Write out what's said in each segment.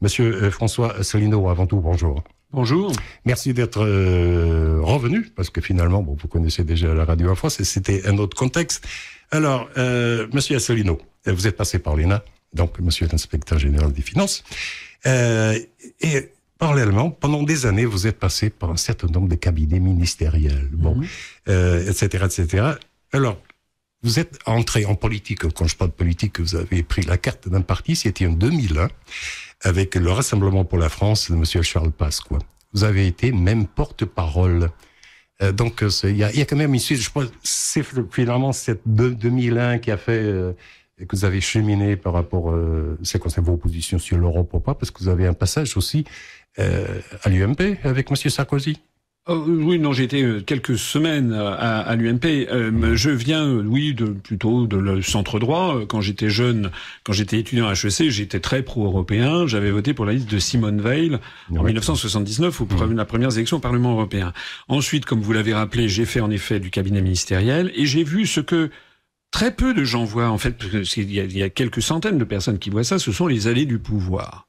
Monsieur euh, François Asselineau, avant tout, bonjour. Bonjour. Merci d'être euh, revenu, parce que finalement, bon, vous connaissez déjà la radio en France, et c'était un autre contexte. Alors, euh, Monsieur Asselineau, vous êtes passé par l'ENA, donc Monsieur l'inspecteur général des finances, euh, et parallèlement, pendant des années, vous êtes passé par un certain nombre de cabinets ministériels, bon, Mhm. euh, etc., etc. Alors, vous êtes entré en politique. Quand je parle de politique, vous avez pris la carte d'un parti. C'était en 2001 avec le Rassemblement pour la France de Monsieur Charles Pasqua. Vous avez été même porte-parole. Euh, donc, euh, il y y a quand même une suite. Je pense c'est finalement cette de- 2001 qui a fait euh, que vous avez cheminé par rapport, euh, c'est concerne vos positions sur l'Europe ou pas, parce que vous avez un passage aussi euh, à l'UMP avec Monsieur Sarkozy. Oh, oui, non, j'ai été euh, quelques semaines à, à l'UMP. Euh, je viens, euh, oui, de, plutôt de le centre droit. Euh, Quand j'étais jeune, quand j'étais étudiant à HEC, j'étais très pro-européen. J'avais voté pour la liste de Simone Veil en Ouais. 1979 aux la première élection au Parlement européen. Ensuite, comme vous l'avez rappelé, j'ai fait en effet du cabinet ministériel et j'ai vu ce que très peu de gens voient, en fait, parce y, a, il y a quelques centaines de personnes qui voient ça, ce sont les allées du pouvoir.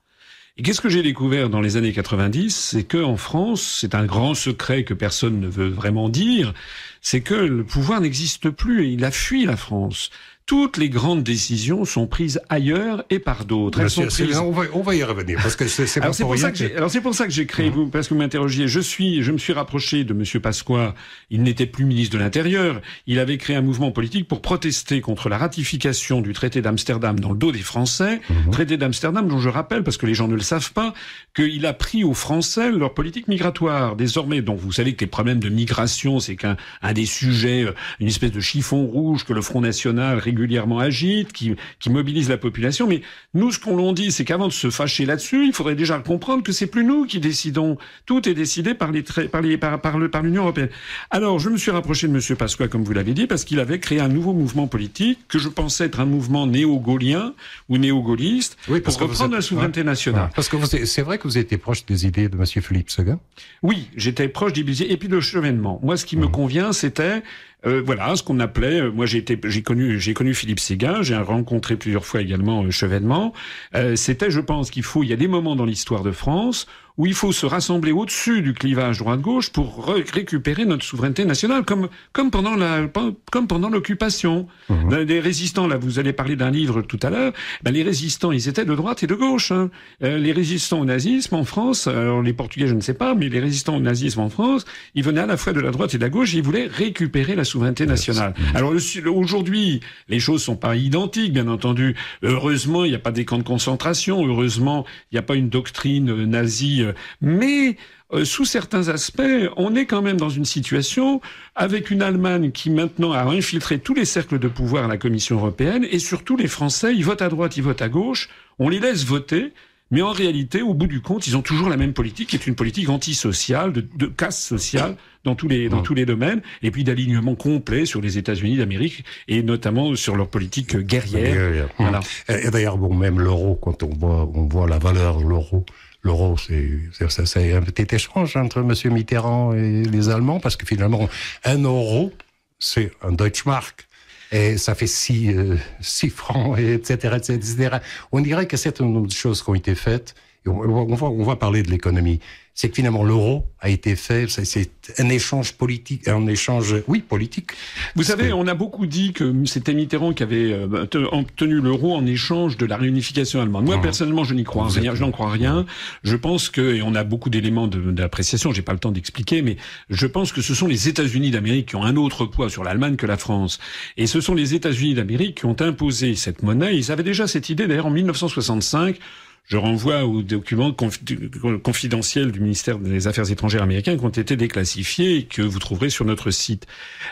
Et qu'est-ce que j'ai découvert dans les années 90 C'est que en France, c'est un grand secret que personne ne veut vraiment dire, c'est que le pouvoir n'existe plus et il a fui la France. Toutes les grandes décisions sont prises ailleurs et par d'autres. Elles sont prises on, va, on va y revenir, parce que c'est alors c'est pour que pour ça que j'ai créé, vous, parce que vous m'interrogiez, je suis, je me suis rapproché de Monsieur Pasqua. Il n'était plus ministre de l'Intérieur. Il avait créé un mouvement politique pour protester contre la ratification du traité d'Amsterdam dans le dos des Français. Mhm. Traité d'Amsterdam dont je rappelle, parce que les gens ne le savent pas, qu'il a pris aux Français leur politique migratoire. Désormais, donc vous savez que les problèmes de migration, c'est qu'un un des sujets, euh, une espèce de chiffon rouge que le Front National régulièrement agite, qui, qui mobilise la population. Mais nous, ce qu'on l'on dit, c'est qu'avant de se fâcher là-dessus, il faudrait déjà comprendre que c'est plus nous qui décidons. Tout est décidé par les tra- par les par, par le par l'Union européenne. Alors, je me suis rapproché de Monsieur Pasqua, comme vous l'avez dit, parce qu'il avait créé un nouveau mouvement politique que je pensais être un mouvement néo-gaulien ou néo-gaulliste Oui, pour reprendre êtes- la souveraineté Ouais. nationale. Parce que c'est vrai que vous étiez proche des idées de Monsieur Philippe Seguin? Oui, j'étais proche du budget et puis le chevènement. Moi, ce qui me convient, c'était euh, voilà ce qu'on appelait. euh, moi, j'ai j'ai connu, j'ai connu Philippe Séguin. J'ai rencontré plusieurs fois également euh, chevènement. Euh, c'était, je pense, qu'il faut. Il y a des moments dans l'histoire de France où il faut se rassembler au-dessus du clivage droite-gauche pour re- récupérer notre souveraineté nationale, comme comme pendant la comme pendant l'occupation. Mhm. Les résistants, là, vous allez parler d'un livre tout à l'heure. Ben, les résistants, ils étaient de droite et de gauche. hein. Euh, les résistants au nazisme en France, alors les Portugais, je ne sais pas, mais les résistants au nazisme en France, ils venaient à la fois de la droite et de la gauche. Et ils voulaient récupérer la souveraineté nationale. Alors le- le- aujourd'hui, les choses sont pas identiques, bien entendu. Heureusement, il n'y a pas des camps de concentration. Heureusement, il n'y a pas une doctrine euh, nazie. Euh, Mais euh, sous certains aspects, on est quand même dans une situation avec une Allemagne qui maintenant a infiltré tous les cercles de pouvoir à la Commission européenne et surtout les Français, ils votent à droite, ils votent à gauche, on les laisse voter. Mais en réalité, au bout du compte, ils ont toujours la même politique, qui est une politique antisociale, de, de casse sociale dans tous les dans tous les domaines, et puis d'alignement complet sur les États-Unis d'Amérique et notamment sur leur politique guerrière. Voilà. Et d'ailleurs, bon, même l'euro, quand on voit, on voit la valeur de l'euro, l'euro, c'est, un petit échange entre Monsieur Mitterrand et les Allemands, parce que finalement, un euro, c'est un Deutschmark. Et ça fait six, euh, six francs, et etc., etc., etc. On dirait que c'est une autre chose qui ont été faites. Et on, on va, on va parler de l'économie. C'est que finalement, l'euro a été fait, c'est, un échange politique, un échange, oui, politique. Vous savez, que- on a beaucoup dit que c'était Mitterrand qui avait euh, te- obtenu l'euro en échange de la réunification allemande. Moi, Mmh. personnellement, je n'y crois Vous rien. êtes- Je n'en crois rien. Je pense que, et on a beaucoup d'éléments d'appréciation. J'ai pas le temps d'expliquer, mais je pense que ce sont les États-Unis d'Amérique qui ont un autre poids sur l'Allemagne que la France. Et ce sont les États-Unis d'Amérique qui ont imposé cette monnaie. Ils avaient déjà cette idée, d'ailleurs, en 1965. Je renvoie aux documents confi- confidentiels du ministère des Affaires étrangères américain qui ont été déclassifiés et que vous trouverez sur notre site.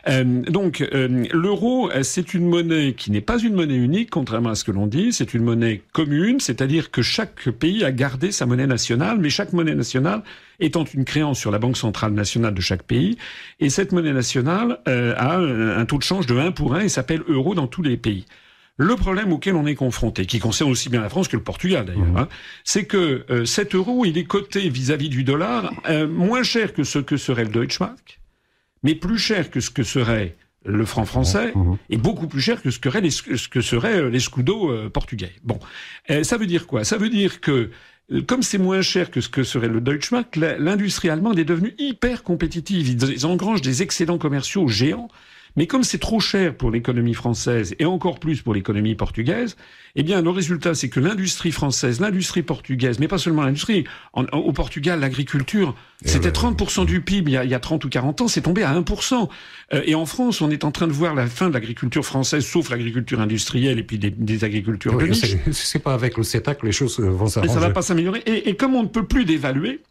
Euh, donc, euh, l'euro, c'est une monnaie qui n'est pas une monnaie unique, contrairement à ce que l'on dit. C'est une monnaie commune, c'est-à-dire que chaque pays a gardé sa monnaie nationale, mais chaque monnaie nationale étant une créance sur la Banque centrale nationale de chaque pays. Et cette monnaie nationale euh, a un taux de change de 1 pour 1 et s'appelle euro dans tous les pays. Le problème auquel on est confronté, qui concerne aussi bien la France que le Portugal d'ailleurs, hein, c'est que euh, cet euro, il est coté vis-à-vis du dollar euh, moins cher que ce que serait le Deutschmark, mais plus cher que ce que serait le franc français Mhm. et beaucoup plus cher que ce que, les, ce que serait euh, l'escudo euh, portugais. Bon, Euh, ça veut dire quoi? Ça veut dire que euh, comme c'est moins cher que ce que serait le Deutschmark, l'industrie allemande est devenue hyper compétitive. Ils engrangent des excédents commerciaux géants. Mais comme c'est trop cher pour l'économie française et encore plus pour l'économie portugaise, eh bien, le résultat, c'est que l'industrie française, l'industrie portugaise, mais pas seulement l'industrie, au Portugal, l'agriculture, eh c'était 30% du PIB il y, a, il y, a, 30 ou 40 ans, c'est tombé à 1%. Euh, et en France, on est en train de voir la fin de l'agriculture française, sauf l'agriculture industrielle et puis des, des agricultures oui, de C'est pas avec le CETA que les choses vont s'arranger. Ça va pas s'améliorer. Et, et comme on ne peut plus dévaluer,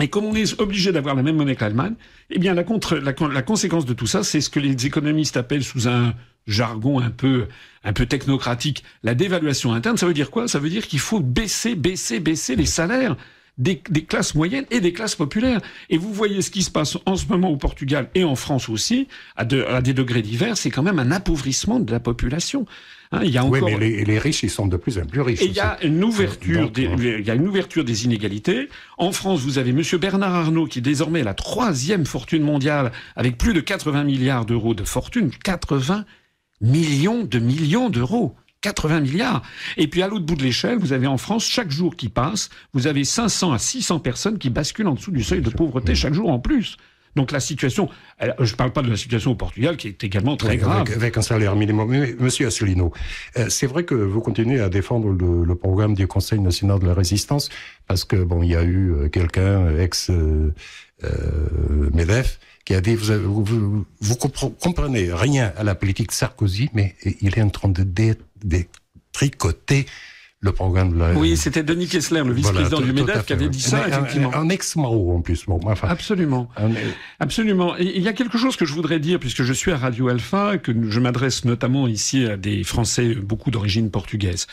et comme on est obligé d'avoir la même monnaie que l'Allemagne, eh bien la, contre, la, la conséquence de tout ça, c'est ce que les économistes appellent sous un jargon un peu un peu technocratique la dévaluation interne. Ça veut dire quoi? Ça veut dire qu'il faut baisser, baisser, baisser les salaires des, des, classes moyennes et des classes populaires. Et vous voyez ce qui se passe en ce moment au Portugal et en France aussi, à, de, à des degrés divers, c'est quand même un appauvrissement de la population. Hein, il y a encore... Oui, mais les, riches, ils sont de plus en plus riches. Et il y a une ouverture, des, il y a une ouverture des inégalités. En France, vous avez Monsieur Bernard Arnault, qui est désormais la troisième fortune mondiale, avec plus de 80 milliards d'euros de fortune. 80 millions de millions d'euros. 80 milliards. Et puis à l'autre bout de l'échelle, vous avez en France, chaque jour qui passe, vous avez 500 à 600 personnes qui basculent en dessous du seuil de pauvreté chaque jour en plus. Donc la situation, je ne parle pas de la situation au Portugal qui est également très grave. Avec, un salaire minimum. Mais, monsieur Asselineau, euh, c'est vrai que vous continuez à défendre le, programme du Conseil national de la résistance parce que bon, il y a eu euh, quelqu'un ex euh, Medef qui a dit vous, vous, vous, comprenez rien à la politique Sarkozy, mais il est en train de détricoter le programme de la... Oui, c'était Denis Kessler, le vice-président du MEDEF, qui avait dit ça, effectivement. Un, ex-Mao, en plus. Bon, enfin, Absolument. Absolument. il y a quelque chose que je voudrais dire, puisque je suis à Radio Alpha, que je m'adresse notamment ici à des Français, beaucoup d'origine portugaise.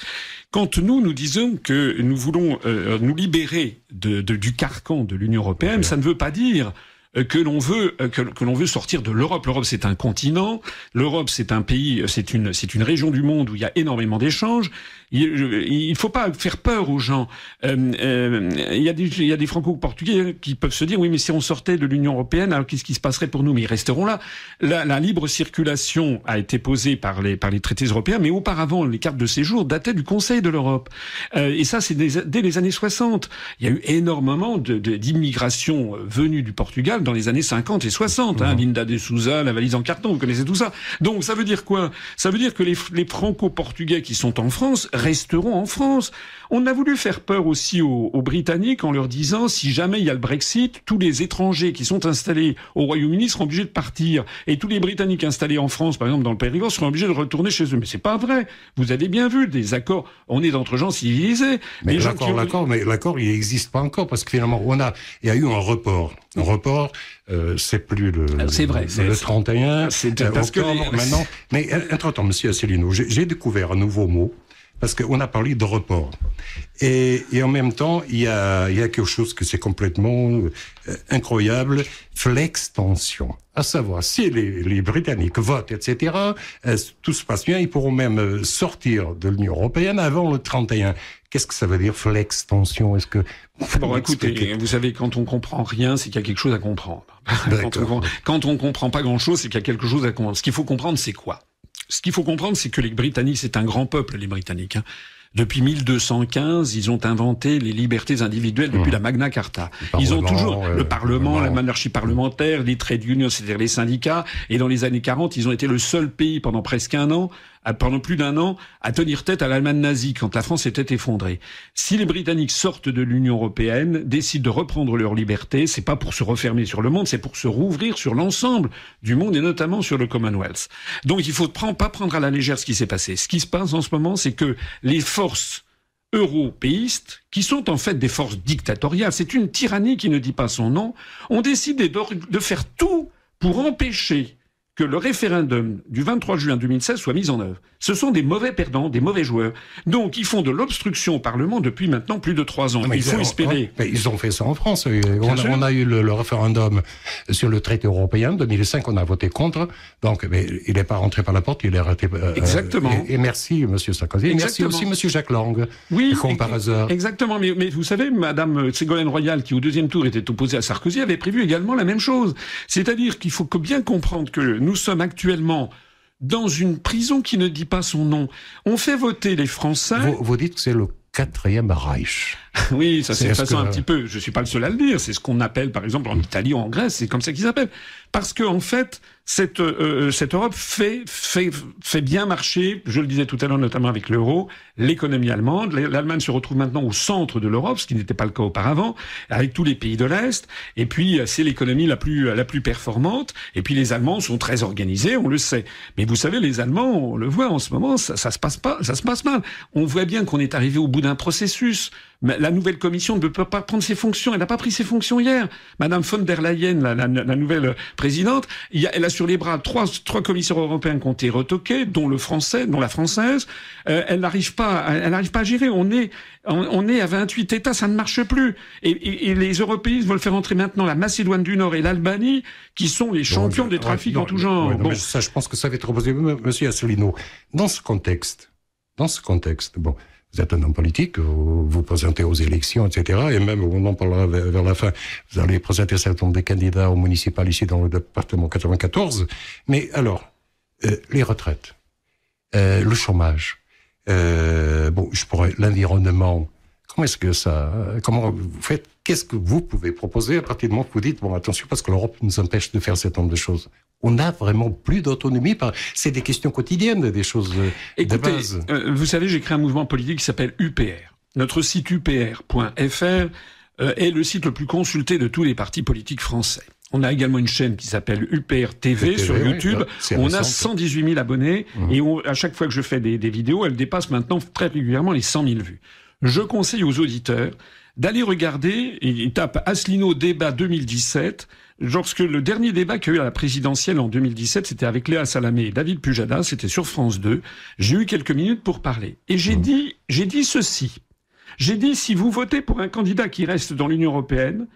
Quand nous, nous disons que nous voulons euh, nous libérer de, de, du carcan de l'Union européenne, ça ne veut pas dire que l'on veut euh, que, que l'on veut sortir de l'Europe. L'Europe c'est un continent, l'Europe c'est un pays, c'est une c'est une région du monde où il y a énormément d'échanges. Il ne faut pas faire peur aux gens. Euh, euh, il y a des, il y a des franco-portugais qui peuvent se dire oui, mais si on sortait de l'Union européenne, alors qu'est-ce qui se passerait pour nous? Mais ils resteront là. La, la, libre circulation a été posée par les par les traités européens, mais auparavant, les cartes de séjour dataient du Conseil de l'Europe. Euh, et ça, c'est dès les années 60. Il y a eu énormément d'immigration de, venue du Portugal dans les années 50 et 60. Hein, mmh. Linda de Souza, la valise en carton, vous connaissez tout ça. Donc ça veut dire quoi? Ça veut dire que les, les franco-portugais qui sont en France resteront en France. On a voulu faire peur aussi aux, Britanniques en leur disant si jamais il y a le Brexit, tous les étrangers qui sont installés au Royaume-Uni seront obligés de partir et tous les Britanniques installés en France, par exemple dans le Périgord, seront obligés de retourner chez eux. Mais c'est pas vrai. Vous avez bien vu des accords. On est d'entre gens civilisés. Mais l'accord, l'accord, mais l'accord, il n'existe pas encore parce que finalement, on a, il y a eu un report. Un report, euh, c'est plus le, ah, c'est vrai, le, le 31. C'est euh, parce que maintenant. Mais entre-temps, Monsieur Asselineau, j'ai découvert un nouveau mot parce qu'on a parlé de report. Et, et, en même temps, il y a, il y a quelque chose que c'est complètement euh, incroyable, flex-tension. À savoir, si les, les Britanniques votent, etc., euh, tout se passe bien, ils pourront même euh, sortir de l'Union européenne avant le 31. Qu'est-ce que ça veut dire flex-tension Est-ce que Bon, écoutez, vous savez, quand on comprend rien, c'est qu'il y a quelque chose à comprendre. quand, on, quand on comprend pas grand-chose, c'est qu'il y a quelque chose à comprendre. Ce qu'il faut comprendre, c'est quoi? Ce qu'il faut comprendre, c'est que les Britanniques, c'est un grand peuple, les Britanniques. Hein. Depuis 1215, ils ont inventé les libertés individuelles depuis mmh. la Magna Carta. Ils ont toujours le Parlement, la monarchie parlementaire, les trade unions, c'est-à-dire les syndicats. Et dans les années 40, ils ont été le seul pays pendant presque un an pendant plus d'un an à tenir tête à l'Allemagne nazie quand la France était effondrée. Si les Britanniques sortent de l'Union européenne, décident de reprendre leur liberté, c'est pas pour se refermer sur le monde, c'est pour se rouvrir sur l'ensemble du monde et notamment sur le Commonwealth. Donc il faut pas prendre à la légère ce qui s'est passé. Ce qui se passe en ce moment, c'est que les forces européistes, qui sont en fait des forces dictatoriales, c'est une tyrannie qui ne dit pas son nom, ont décidé de faire tout pour empêcher que le référendum du 23 juin 2016 soit mis en œuvre. Ce sont des mauvais perdants, des mauvais joueurs. Donc, ils font de l'obstruction au Parlement depuis maintenant plus de trois ans. Mais il faut espérer. Mais ils ont fait ça en France. On a, eu le, référendum sur le traité européen. En 2005, on a voté contre. Donc, mais il n'est pas rentré par la porte, il est raté. Euh, Exactement. Et, merci, Monsieur Sarkozy. Et merci aussi, Monsieur Jacques Lang. Oui. Comme par hasard. Exactement. Mais, mais, vous savez, Madame Ségolène Royal, qui au deuxième tour était opposée à Sarkozy, avait prévu également la même chose. C'est-à-dire qu'il faut que bien comprendre que nous sommes actuellement dans une prison qui ne dit pas son nom. On fait voter les Français. Vous, dites que c'est le quatrième Reich. oui, ça c'est façon un petit peu. Je suis pas le seul à le dire. C'est ce qu'on appelle, par exemple, en Italie ou en Grèce, c'est comme ça qu'ils appellent. Parce que en fait, cette euh, euh, cette Europe fait fait fait bien marcher. Je le disais tout à l'heure, notamment avec l'euro, l'économie allemande. L'Allemagne se retrouve maintenant au centre de l'Europe, ce qui n'était pas le cas auparavant, avec tous les pays de l'Est. Et puis euh, c'est l'économie la plus la plus performante. Et puis les Allemands sont très organisés, on le sait. Mais vous savez, les Allemands, on le voit en ce moment, ça, ça se passe pas, ça se passe mal. On voit bien qu'on est arrivé au bout d'un processus. La nouvelle commission ne peut pas prendre ses fonctions. Elle n'a pas pris ses fonctions hier. Madame von der Leyen, la, la, la nouvelle présidente, elle a sur les bras trois, trois commissaires européens qui ont été retoqués, dont le français, dont la française. Euh, elle n'arrive pas, elle n'arrive pas à gérer. On est, on, est à 28 États, ça ne marche plus. Et, et, et, les Européens veulent faire entrer maintenant la Macédoine du Nord et l'Albanie, qui sont les champions des trafics en tout genre. bon. ça, je pense que ça va être reposé, Monsieur Asselineau. Dans ce contexte, dans ce contexte, bon, vous êtes un homme politique, vous vous présentez aux élections, etc. Et même, on en parlera vers, la fin, vous allez présenter certains des candidats au municipal ici dans le département 94. Mais alors, euh, les retraites, euh, le chômage, euh, bon, je pourrais l'environnement. Comment est-ce que ça, comment vous faites Qu'est-ce que vous pouvez proposer à partir du moment que vous dites bon attention parce que l'Europe nous empêche de faire certain nombre de choses on n'a vraiment plus d'autonomie. C'est des questions quotidiennes, des choses euh, de base. Euh, vous savez, j'ai créé un mouvement politique qui s'appelle UPR. Notre site upr.fr euh, est le site le plus consulté de tous les partis politiques français. On a également une chaîne qui s'appelle UPR TV, sur YouTube. on a 118 000 abonnés mmh. et à chaque fois que je fais des, des vidéos, elles dépassent maintenant très régulièrement les 100 000 vues. Je conseille aux auditeurs d'aller regarder, ils tapent Asselineau débat 2017, lorsque le dernier débat qu'il y a eu à la présidentielle en 2017, c'était avec Léa Salamé et David Pujada, c'était sur France 2. J'ai eu quelques minutes pour parler. Et j'ai mmh. dit, j'ai dit ceci. J'ai dit, si vous votez pour un candidat qui reste dans l'Union européenne,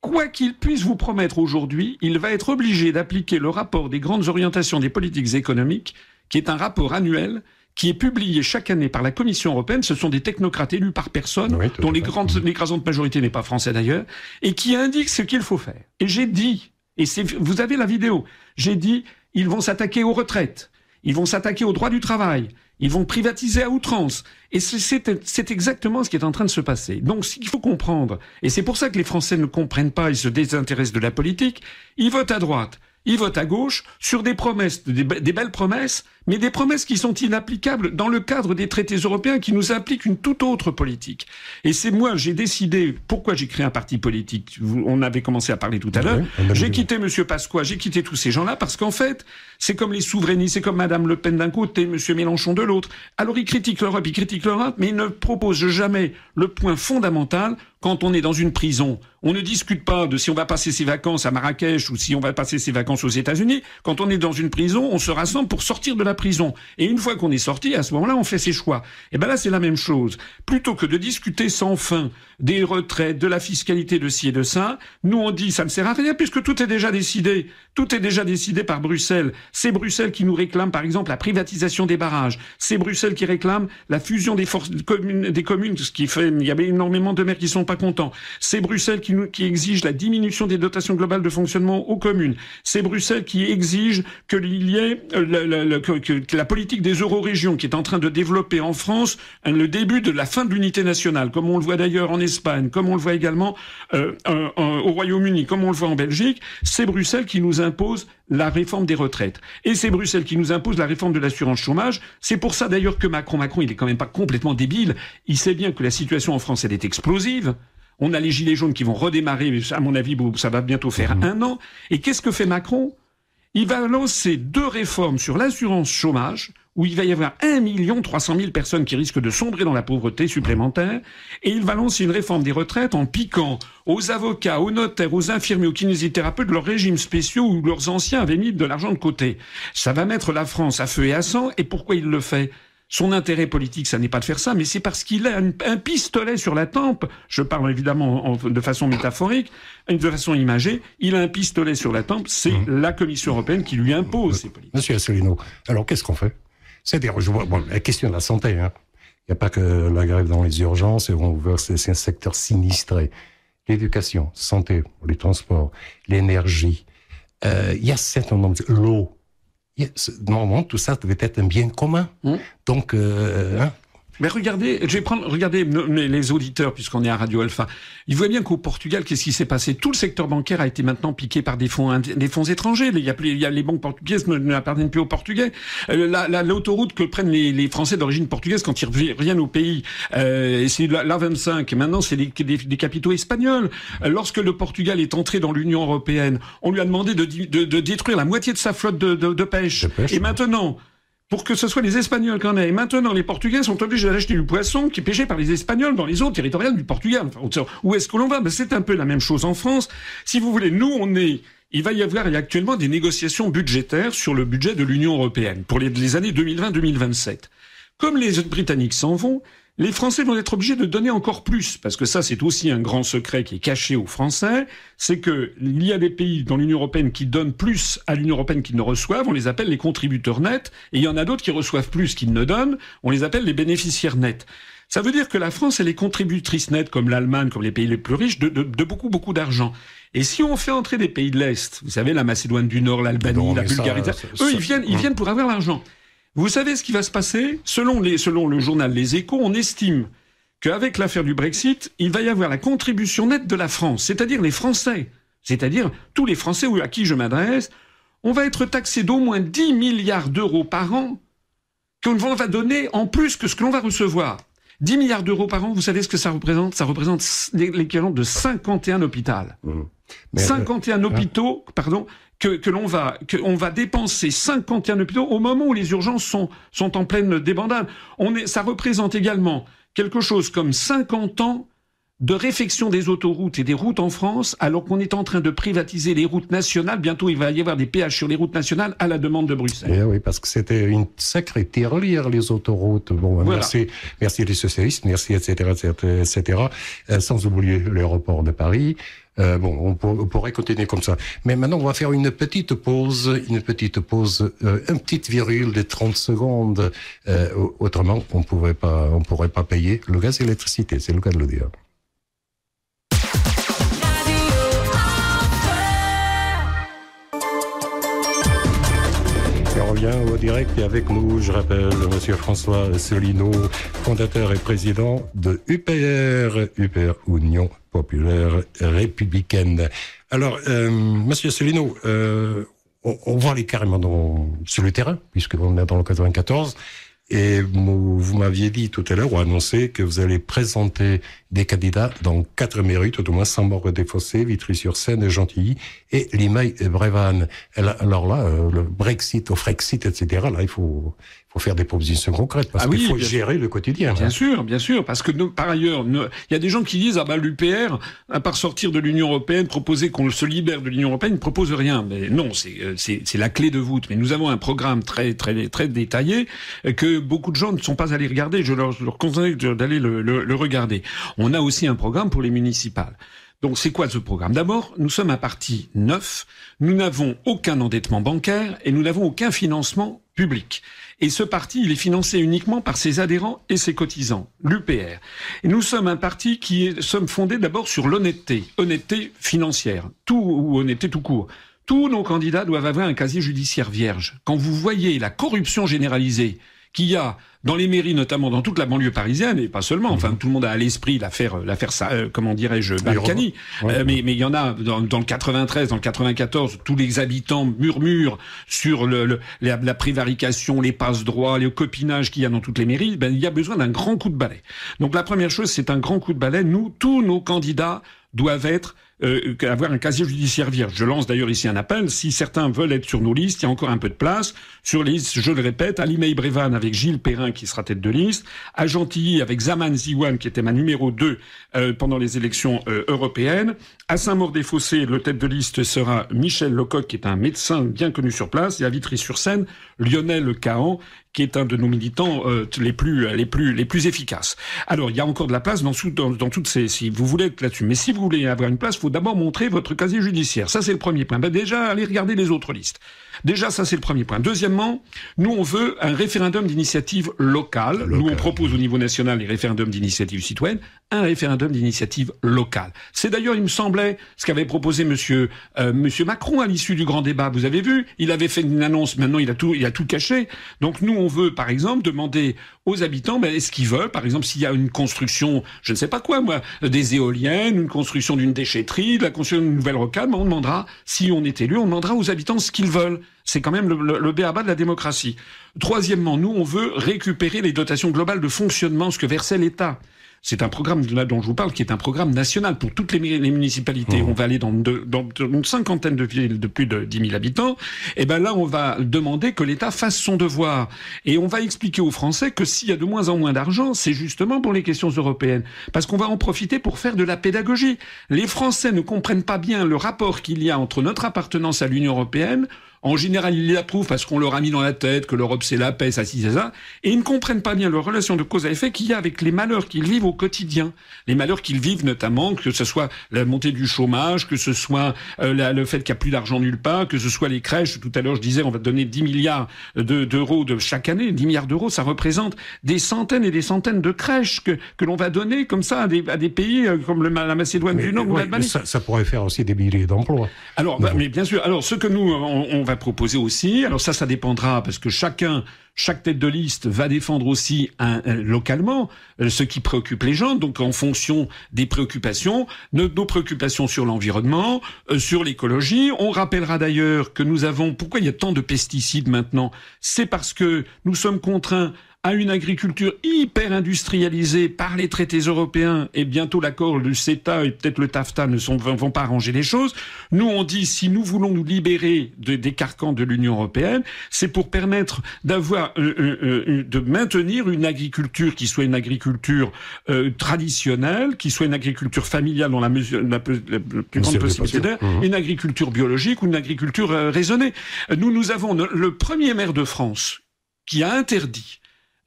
quoi qu'il puisse vous promettre aujourd'hui, il va être obligé d'appliquer le rapport des grandes orientations des politiques économiques, qui est un rapport annuel qui est publié chaque année par la Commission européenne. Ce sont des technocrates élus par personne, dont les grandes, l'écrasante majorité n'est pas français d'ailleurs, et qui indiquent ce qu'il faut faire. Et j'ai dit, et vous avez la vidéo, j'ai dit, ils vont s'attaquer aux retraites, ils vont s'attaquer aux droits du travail, ils vont privatiser à outrance. Et c'est exactement ce qui est en train de se passer. Donc, ce qu'il faut comprendre, et c'est pour ça que les Français ne comprennent pas, ils se désintéressent de la politique, ils votent à droite, ils votent à gauche sur des promesses, des, belles promesses, mais des promesses qui sont inapplicables dans le cadre des traités européens qui nous impliquent une toute autre politique. Et c'est moi, j'ai décidé, pourquoi j'ai créé un parti politique, on avait commencé à parler tout à l'heure, j'ai quitté M. Pasqua, j'ai quitté tous ces gens-là, parce qu'en fait, c'est comme les souverainistes, c'est comme Mme Le Pen d'un côté, M. Mélenchon de l'autre. Alors ils critiquent l'Europe, ils critiquent l'Europe, mais ils ne proposent jamais le point fondamental quand on est dans une prison. On ne discute pas de si on va passer ses vacances à Marrakech ou si on va passer ses vacances aux États-Unis. Quand on est dans une prison, on se rassemble pour sortir de la prison. Et une fois qu'on est sorti, à ce moment-là, on fait ses choix. Et ben là, c'est la même chose. Plutôt que de discuter sans fin des retraites, de la fiscalité de ci et de ça, nous on dit ça ne sert à rien puisque tout est déjà décidé. Tout est déjà décidé par Bruxelles. C'est Bruxelles qui nous réclame, par exemple, la privatisation des barrages. C'est Bruxelles qui réclame la fusion des forces communes, des communes, ce qui fait, il y avait énormément de maires qui sont pas contents. C'est Bruxelles qui, qui exige la diminution des dotations globales de fonctionnement aux communes. C'est Bruxelles qui exige qu'il y ait euh, que, la politique des euro-régions qui est en train de développer en France le début de la fin de l'unité nationale, comme on le voit d'ailleurs en Espagne, comme on le voit également euh, au Royaume-Uni, comme on le voit en Belgique. C'est Bruxelles qui nous impose la réforme des retraites. Et c'est Bruxelles qui nous impose la réforme de l'assurance chômage. C'est pour ça d'ailleurs que Macron, Macron, il est quand même pas complètement débile. Il sait bien que la situation en France, elle est explosive. On a les gilets jaunes qui vont redémarrer, à mon avis, ça va bientôt faire mmh. un an. Et qu'est-ce que fait Macron? Il va lancer deux réformes sur l'assurance chômage, où il va y avoir 1 300 000 personnes qui risquent de sombrer dans la pauvreté supplémentaire, et il va lancer une réforme des retraites en piquant aux avocats, aux notaires, aux infirmiers, aux kinésithérapeutes leurs régimes spéciaux où leurs anciens avaient mis de l'argent de côté. Ça va mettre la France à feu et à sang, et pourquoi il le fait? Son intérêt politique, ça n'est pas de faire ça, mais c'est parce qu'il a un, pistolet sur la tempe. Je parle évidemment de façon métaphorique, de façon imagée. Il a un pistolet sur la tempe. C'est mmh. la Commission européenne qui lui impose ces politiques. Monsieur Asselineau, alors qu'est-ce qu'on fait? C'est-à-dire, je vois, bon, la question de la santé, hein. Il n'y a pas que la grève dans les urgences, et on voit c'est un secteur sinistré. L'éducation, santé, les transports, l'énergie. Euh, il y a un certain nombre de... L'eau. Normalement, tout ça devait être un bien commun. Mmh. Donc, euh, hein, Mais regardez, je vais prendre, regardez les auditeurs, puisqu'on est à Radio Alpha. Ils voient bien qu'au Portugal, qu'est-ce qui s'est passé? Tout le secteur bancaire a été maintenant piqué par des fonds, des fonds étrangers. Il y a, il y a les banques portugaises n'appartiennent plus aux Portugais. Euh, l'autoroute que prennent les, les Français d'origine portugaise quand ils reviennent au pays, euh, c'est l'A25. Maintenant, c'est des, des, capitaux espagnols. Euh, lorsque le Portugal est entré dans l'Union européenne, on lui a demandé de, de, de, détruire la moitié de sa flotte de, de pêche. Et maintenant, pour que ce soit les Espagnols qu'on ait. Et maintenant, les Portugais sont obligés d'acheter du poisson qui est pêché par les Espagnols dans les eaux territoriales du Portugal. où est-ce que l'on va ben, C'est un peu la même chose en France. Si vous voulez, nous, on est... Il va y avoir actuellement des négociations budgétaires sur le budget de l'Union européenne pour les, les années 2020-2027. Comme les Britanniques s'en vont, les Français vont être obligés de donner encore plus, parce que ça c'est aussi un grand secret qui est caché aux Français, c'est que il y a des pays dans l'Union européenne qui donnent plus à l'Union européenne qu'ils ne reçoivent, on les appelle les contributeurs nets, et il y en a d'autres qui reçoivent plus qu'ils ne donnent, on les appelle les bénéficiaires nets. Ça veut dire que la France, elle est contributrice nette, comme l'Allemagne, comme les pays les plus riches, de, beaucoup, beaucoup d'argent. Et si on fait entrer des pays de l'Est, vous savez, la Macédoine du Nord, l'Albanie, la Bulgarie, eux, ils viennent, ils viennent pour avoir l'argent. Vous savez ce qui va se passer? Selon, le journal Les Échos, on estime qu'avec l'affaire du Brexit, il va y avoir la contribution nette de la France, c'est-à-dire les Français, c'est-à-dire tous les Français à qui je m'adresse, on va être taxé d'au moins 10 milliards d'euros par an qu'on va donner en plus que ce que l'on va recevoir. 10 milliards d'euros par an, vous savez ce que ça représente? Ça représente l'équivalent de 51 hôpitaux. 51 mmh. euh, hôpitaux, pardon, que, que l'on va, que on va dépenser 51 hôpitaux au moment où les urgences sont, sont en pleine débandade. On est, ça représente également quelque chose comme 50 ans de réfection des autoroutes et des routes en France, alors qu'on est en train de privatiser les routes nationales. Bientôt, il va y avoir des péages sur les routes nationales à la demande de Bruxelles. Eh oui, parce que c'était une sacrée tirelire, les autoroutes. Bon, merci, merci les socialistes, merci, etc., etc., etc. sans oublier l'aéroport de Paris. Euh, bon, on, pourrait continuer comme ça. Mais maintenant, on va faire une petite pause, une petite pause, euh, une petite virule de 30 secondes. Euh, autrement, on on pourrait pas payer le gaz et l'électricité. C'est le cas de le dire. Revient au direct et avec nous, je rappelle, Monsieur François Solino, fondateur et président de UPR, UPR Union populaire républicaine. Alors, euh, Monsieur Solino, euh, on, on, va aller carrément sur le terrain, puisqu'on est dans le 94. Et vous, m'aviez dit tout à l'heure, ou annoncé, que vous allez présenter des candidats dans quatre mairies, tout au moins Saint-Maur des Fossés, Vitry-sur-Seine, Gentilly et Limeil et. Alors là, euh, le Brexit, au Frexit, etc., là, il faut, faut faire des propositions concrètes parce ah qu'il faut gérer le quotidien. Bien sûr, bien sûr, parce que par ailleurs, il y a des gens qui disent ah bah l'UPR, à part sortir de l'Union européenne, proposer qu'on se libère de l'Union européenne, ne propose rien. Mais non, euh, c'est c'est la clé de voûte. Mais nous avons un programme très très très détaillé euh, que beaucoup de gens ne sont pas allés regarder. Je leur, leur conseille d'aller le, le, le regarder. On a aussi un programme pour les municipales. Donc c'est quoi ce programme? D'abord, nous sommes un parti neuf, nous n'avons aucun endettement bancaire et nous n'avons aucun financement Et ce parti, il est financé uniquement par ses adhérents et ses cotisants, l'UPR. Nous sommes un parti qui est, sommes fondés d'abord sur l'honnêteté, honnêteté financière, tout ou honnêteté tout court. Tous nos candidats doivent avoir un casier judiciaire vierge. Quand vous voyez la corruption généralisée qu'il y a dans les mairies, notamment dans toute la banlieue parisienne, et pas seulement. Enfin, mhm. tout le monde a à l'esprit l'affaire, euh, l'affaire, euh, comment dirais-je, Balkany. Euh, mais mais il y en a dans, dans, le 93, dans le 94, tous les habitants murmurent sur le, la, la, prévarication, les passes droits, le copinage qu'il y a dans toutes les mairies. Ben, il y a besoin d'un grand coup de balai. Donc la première chose, c'est un grand coup de balai. Nous, tous nos candidats doivent être euh, avoir un casier judiciaire vierge. Je lance d'ailleurs ici un appel. Si certains veulent être sur nos listes, il y a encore un peu de place. Sur les listes, je le répète, à Limay Brévan avec Gilles Perrin qui sera tête de liste, à Gentilly avec Zaman Ziwan qui était ma numéro 2 euh, pendant les élections euh, européennes, à Saint-Maur-des-Fossés, le tête de liste sera Michel Lecoq qui est un médecin bien connu sur place, et à Vitry-sur-Seine, Lionel Cahan qui est un de nos militants euh, les plus les plus les plus efficaces. Alors il y a encore de la place dans, dans, dans toutes ces si vous voulez être là-dessus, mais si vous voulez avoir une place, il faut d'abord montrer votre casier judiciaire. Ça c'est le premier point. Ben, déjà allez regarder les autres listes. Déjà, ça c'est le premier point. Deuxièmement, nous on veut un référendum d'initiative locale. Nous on propose au niveau national les référendums d'initiative citoyenne, un référendum d'initiative locale. C'est d'ailleurs, il me semblait, ce qu'avait proposé Monsieur euh, Monsieur Macron à l'issue du grand débat. Vous avez vu, il avait fait une annonce. Maintenant, il a tout, il a tout caché. Donc nous, on veut, par exemple, demander aux habitants, ben, est-ce qu'ils veulent, par exemple, s'il y a une construction, je ne sais pas quoi, moi, des éoliennes, une construction d'une déchetterie, de la construction d'une nouvelle rocade, ben, on demandera, si on est élu, on demandera aux habitants ce qu'ils veulent. C'est quand même le, le, le béaba de la démocratie. Troisièmement, nous, on veut récupérer les dotations globales de fonctionnement, ce que versait l'État. C'est un programme là dont je vous parle qui est un programme national pour toutes les, les municipalités. Mmh. On va aller dans, de, dans, une cinquantaine de villes de plus de 10 000 habitants. Et ben là, on va demander que l'État fasse son devoir. Et on va expliquer aux Français que s'il y a de moins en moins d'argent, c'est justement pour les questions européennes. Parce qu'on va en profiter pour faire de la pédagogie. Les Français ne comprennent pas bien le rapport qu'il y a entre notre appartenance à l'Union européenne, en général, ils l'approuvent parce qu'on leur a mis dans la tête que l'Europe c'est la paix, ça, c'est ça. Et ils ne comprennent pas bien la relation de cause à effet qu'il y a avec les malheurs qu'ils vivent au quotidien. Les malheurs qu'ils vivent notamment, que ce soit la montée du chômage, que ce soit euh, la, le fait qu'il n'y a plus d'argent nulle part, que ce soit les crèches. Tout à l'heure, je disais, on va donner 10 milliards d'euros de, chaque année. 10 milliards d'euros, ça représente des centaines et des centaines de crèches que, que l'on va donner comme ça à des, à des pays euh, comme le, la Macédoine mais, du Nord ouais, ou l'Albanie. Ça, ça, pourrait faire aussi des milliers d'emplois. Alors, bah, mais bien sûr. Alors, ce que nous, on, on va proposer aussi. Alors ça, ça dépendra parce que chacun, chaque tête de liste va défendre aussi un, localement euh, ce qui préoccupe les gens. Donc en fonction des préoccupations, nos, nos préoccupations sur l'environnement, euh, sur l'écologie. On rappellera d'ailleurs que nous avons. Pourquoi il y a tant de pesticides maintenant? C'est parce que nous sommes contraints à une agriculture hyper industrialisée par les traités européens et bientôt l'accord du CETA et peut-être le TAFTA ne sont, vont pas arranger les choses. Nous, on dit si nous voulons nous libérer de, des carcans de l'Union européenne, c'est pour permettre d'avoir, euh, euh, de maintenir une agriculture qui soit une agriculture euh, traditionnelle, qui soit une agriculture familiale dans la mesure la, plus, la plus grande possibilité d'air, mmh. une agriculture biologique ou une agriculture raisonnée. Nous, nous avons le premier maire de France qui a interdit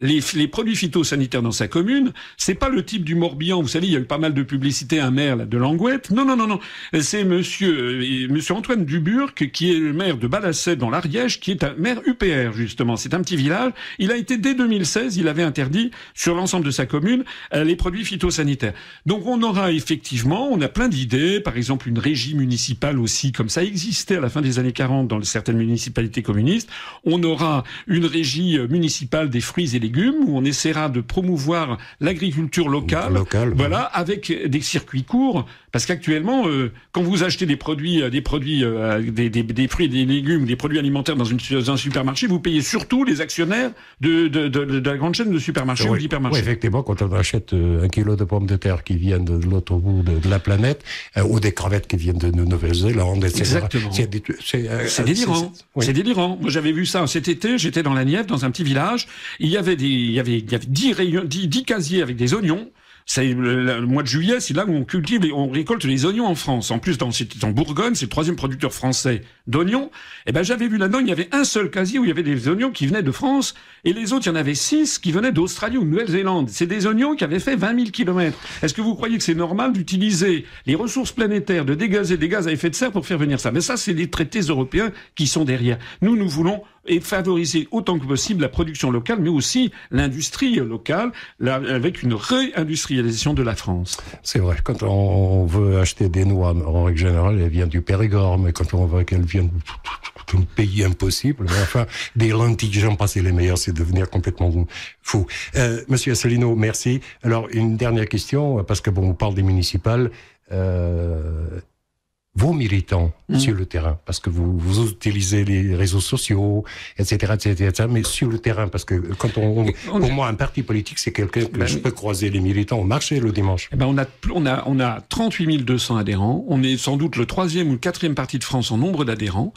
les, les, produits phytosanitaires dans sa commune, c'est pas le type du Morbihan. Vous savez, il y a eu pas mal de publicité un maire de Langouette. Non, non, non, non. C'est monsieur, euh, monsieur Antoine Duburc, qui est le maire de Balasset dans l'Ariège, qui est un maire UPR, justement. C'est un petit village. Il a été, dès 2016, il avait interdit sur l'ensemble de sa commune euh, les produits phytosanitaires. Donc on aura effectivement, on a plein d'idées. Par exemple, une régie municipale aussi, comme ça existait à la fin des années 40 dans certaines municipalités communistes. On aura une régie euh, municipale des fruits et légumes où on essaiera de promouvoir l'agriculture locale, Local, voilà, avec des circuits courts, parce qu'actuellement, euh, quand vous achetez des produits, des produits, euh, des, des, des, fruits, des légumes, des produits alimentaires dans, une, dans un supermarché, vous payez surtout les actionnaires de, de, de, de la grande chaîne de supermarchés oui, ou d'hypermarchés. Oui, effectivement, quand on achète euh, un kilo de pommes de terre qui viennent de l'autre bout de, la planète, euh, ou des crevettes qui viennent de Nouvelle-Zélande, etc. Exactement. C'est délirant. Oui. C'est délirant. Moi, j'avais vu ça cet été. J'étais dans la Nièvre, dans un petit village. Il y avait il y avait, il y avait 10 rayons, 10, 10 casiers avec des oignons. Le, le, mois de juillet, c'est là où on cultive et on récolte les oignons en France. En plus, dans, en Bourgogne, c'est le troisième producteur français d'oignons. Et ben, j'avais vu là-dedans, il y avait un seul casier où il y avait des oignons qui venaient de France, et les autres, il y en avait six qui venaient d'Australie ou de Nouvelle-Zélande. C'est des oignons qui avaient fait 20 000 kilomètres. Est-ce que vous croyez que c'est normal d'utiliser les ressources planétaires, de dégazer des gaz à effet de serre pour faire venir ça? Mais ça, c'est les traités européens qui sont derrière. Nous, nous voulons et favoriser autant que possible la production locale, mais aussi l'industrie locale, la, avec une réindustrialisation de la France. C'est vrai, quand on veut acheter des noix, en règle générale, elles viennent du Périgord, mais quand on veut qu'elles viennent d'un pays impossible, enfin, des lentilles, j'en passais les meilleurs, c'est devenir complètement fou. Euh, Monsieur Asselineau, merci. Alors, une dernière question, parce que bon, on parle des municipales. Euh, vos militants mmh. sur le terrain, parce que vous, vous utilisez les réseaux sociaux, etc., etc., etc., mais sur le terrain, parce que quand on, on pour moi, un parti politique, c'est quelqu'un que ben, je peux croiser les militants au marché le dimanche. Eh ben, on a, on a, on a 38 200 adhérents. On est sans doute le troisième ou le quatrième parti de France en nombre d'adhérents.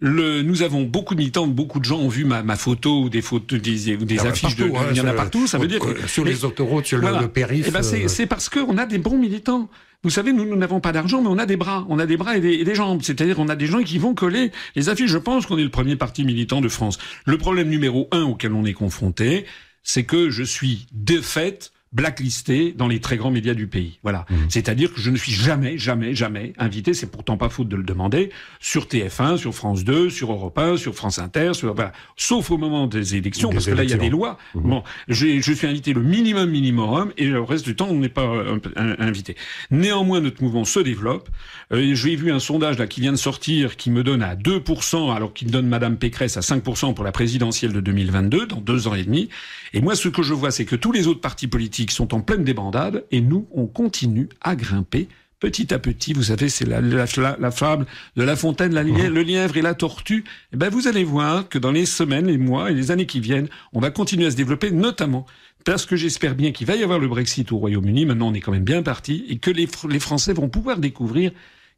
Le, nous avons beaucoup de militants, beaucoup de gens ont vu ma, ma photo ou des photos, des, des ah affiches partout, de, hein, il y en a partout. Ça veut dire que, sur les autoroutes, sur voilà. le, périph. Eh ben c'est, c'est parce qu'on a des bons militants. Vous savez, nous, n'avons pas d'argent, mais on a des bras. On a des bras et des, et des jambes. C'est-à-dire, on a des gens qui vont coller les affiches. Je pense qu'on est le premier parti militant de France. Le problème numéro un auquel on est confronté, c'est que je suis de fait blacklisté dans les très grands médias du pays. Voilà. Mmh. C'est-à-dire que je ne suis jamais, jamais, jamais invité, c'est pourtant pas faute de le demander, sur TF1, sur France 2, sur Europe 1, sur France Inter, sur, voilà. sauf au moment des élections, parce que là, il y a des lois. Mmh. Bon, je suis invité le minimum minimum, et le reste du temps, on n'est pas euh, invité. Néanmoins, notre mouvement se développe. Euh, J'ai vu un sondage là qui vient de sortir qui me donne à 2%, alors qu'il donne Madame Pécresse à 5% pour la présidentielle de 2022, dans deux ans et demi. Et moi, ce que je vois, c'est que tous les autres partis politiques sont en pleine débandade et nous, on continue à grimper petit à petit. Vous savez, c'est la, la, fable de La Fontaine, la mmh. le lièvre et la tortue. Et eh ben, vous allez voir que dans les semaines, les mois et les années qui viennent, on va continuer à se développer, notamment parce que j'espère bien qu'il va y avoir le Brexit au Royaume-Uni. Maintenant, on est quand même bien parti et que les, les Français vont pouvoir découvrir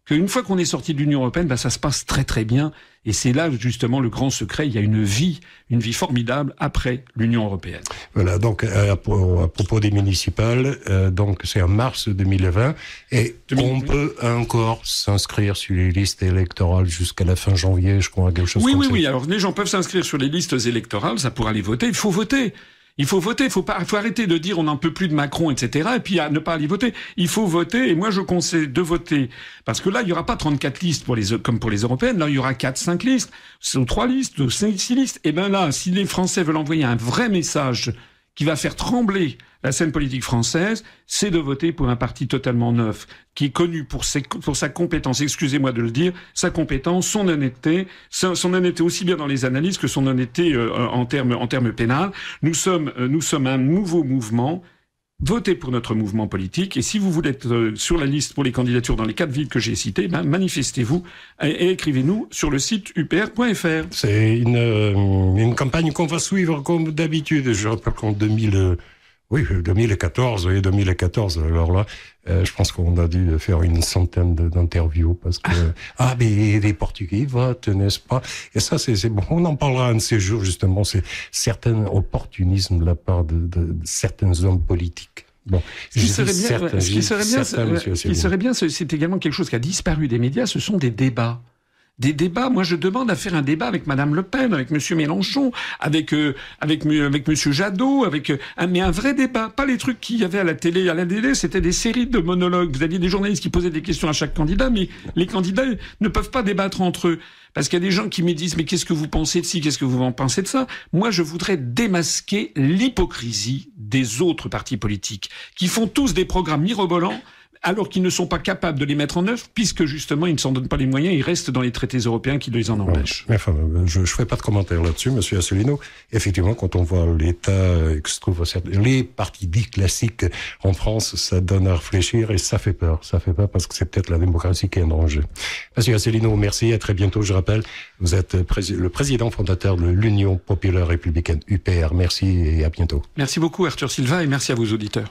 qu'une fois qu'on est sorti de l'Union européenne, bah, ça se passe très très bien. Et c'est là justement le grand secret. Il y a une vie, une vie formidable après l'Union européenne. Voilà. Donc euh, à, propos des municipales, euh, donc c'est en mars 2020 et on peut encore s'inscrire sur les listes électorales jusqu'à la fin janvier, je crois, quelque chose oui, comme oui, ça. Oui, oui. Alors les gens peuvent s'inscrire sur les listes électorales, ça pourra aller voter. Il faut voter. Il faut voter, il faut, pas, faut arrêter de dire on n'en peut plus de Macron, etc. Et puis à ne pas aller voter. Il faut voter, et moi je conseille de voter. Parce que là, il n'y aura pas 34 listes pour les, comme pour les européennes, là il y aura 4, 5 listes, ou 3 listes, ou 5, 6 listes. Et bien là, si les Français veulent envoyer un vrai message qui va faire trembler la scène politique française, c'est de voter pour un parti totalement neuf, qui est connu pour, sa compétence, excusez-moi de le dire, sa compétence, son honnêteté, son, honnêteté aussi bien dans les analyses que son honnêteté euh, en termes en termes pénal. Nous sommes euh, nous sommes un nouveau mouvement. Votez pour notre mouvement politique et si vous voulez être euh, sur la liste pour les candidatures dans les quatre villes que j'ai citées, ben manifestez-vous et, écrivez-nous sur le site upr.fr. C'est une, une campagne qu'on va suivre comme d'habitude. Je rappelle qu'en 2000 oui, 2014, oui, 2014. Alors là, euh, je pense qu'on a dû faire une centaine d'interviews parce que ah, mais les Portugais votent, n'est-ce pas? Et ça, c'est bon. On en parlera un de ces jours justement. C'est certain opportunisme de la part de, de, certains hommes politiques. Bon, ce qui serait bien, ce qui serait bien, ce qui serait bien, c'est également quelque chose qui a disparu des médias. Ce sont des débats des débats. Moi, je demande à faire un débat avec Madame Le Pen, avec Monsieur Mélenchon, avec euh, avec Monsieur Jadot, avec euh, un, mais un vrai débat, pas les trucs qu'il y avait à la télé. À la télé, c'était des séries de monologues. Vous aviez des journalistes qui posaient des questions à chaque candidat, mais les candidats ne peuvent pas débattre entre eux. Parce qu'il y a des gens qui me disent, mais qu'est-ce que vous pensez de ci, qu'est-ce que vous en pensez de ça? Moi, je voudrais démasquer l'hypocrisie des autres partis politiques, qui font tous des programmes mirobolants, alors qu'ils ne sont pas capables de les mettre en œuvre, puisque justement ils ne s'en donnent pas les moyens, ils restent dans les traités européens qui les en empêchent. enfin, je ne ferai pas de commentaire là-dessus, Monsieur Asselineau. Effectivement, quand on voit l'État euh, que se trouve les partis dits classiques en France, ça donne à réfléchir et ça fait peur. Ça fait peur parce que c'est peut-être la démocratie qui est en danger. Monsieur Asselineau, merci, à très bientôt. Je rappelle, vous êtes le président fondateur de l'Union populaire républicaine UPR. Merci et à bientôt. Merci beaucoup Arthur Silva et merci à vos auditeurs.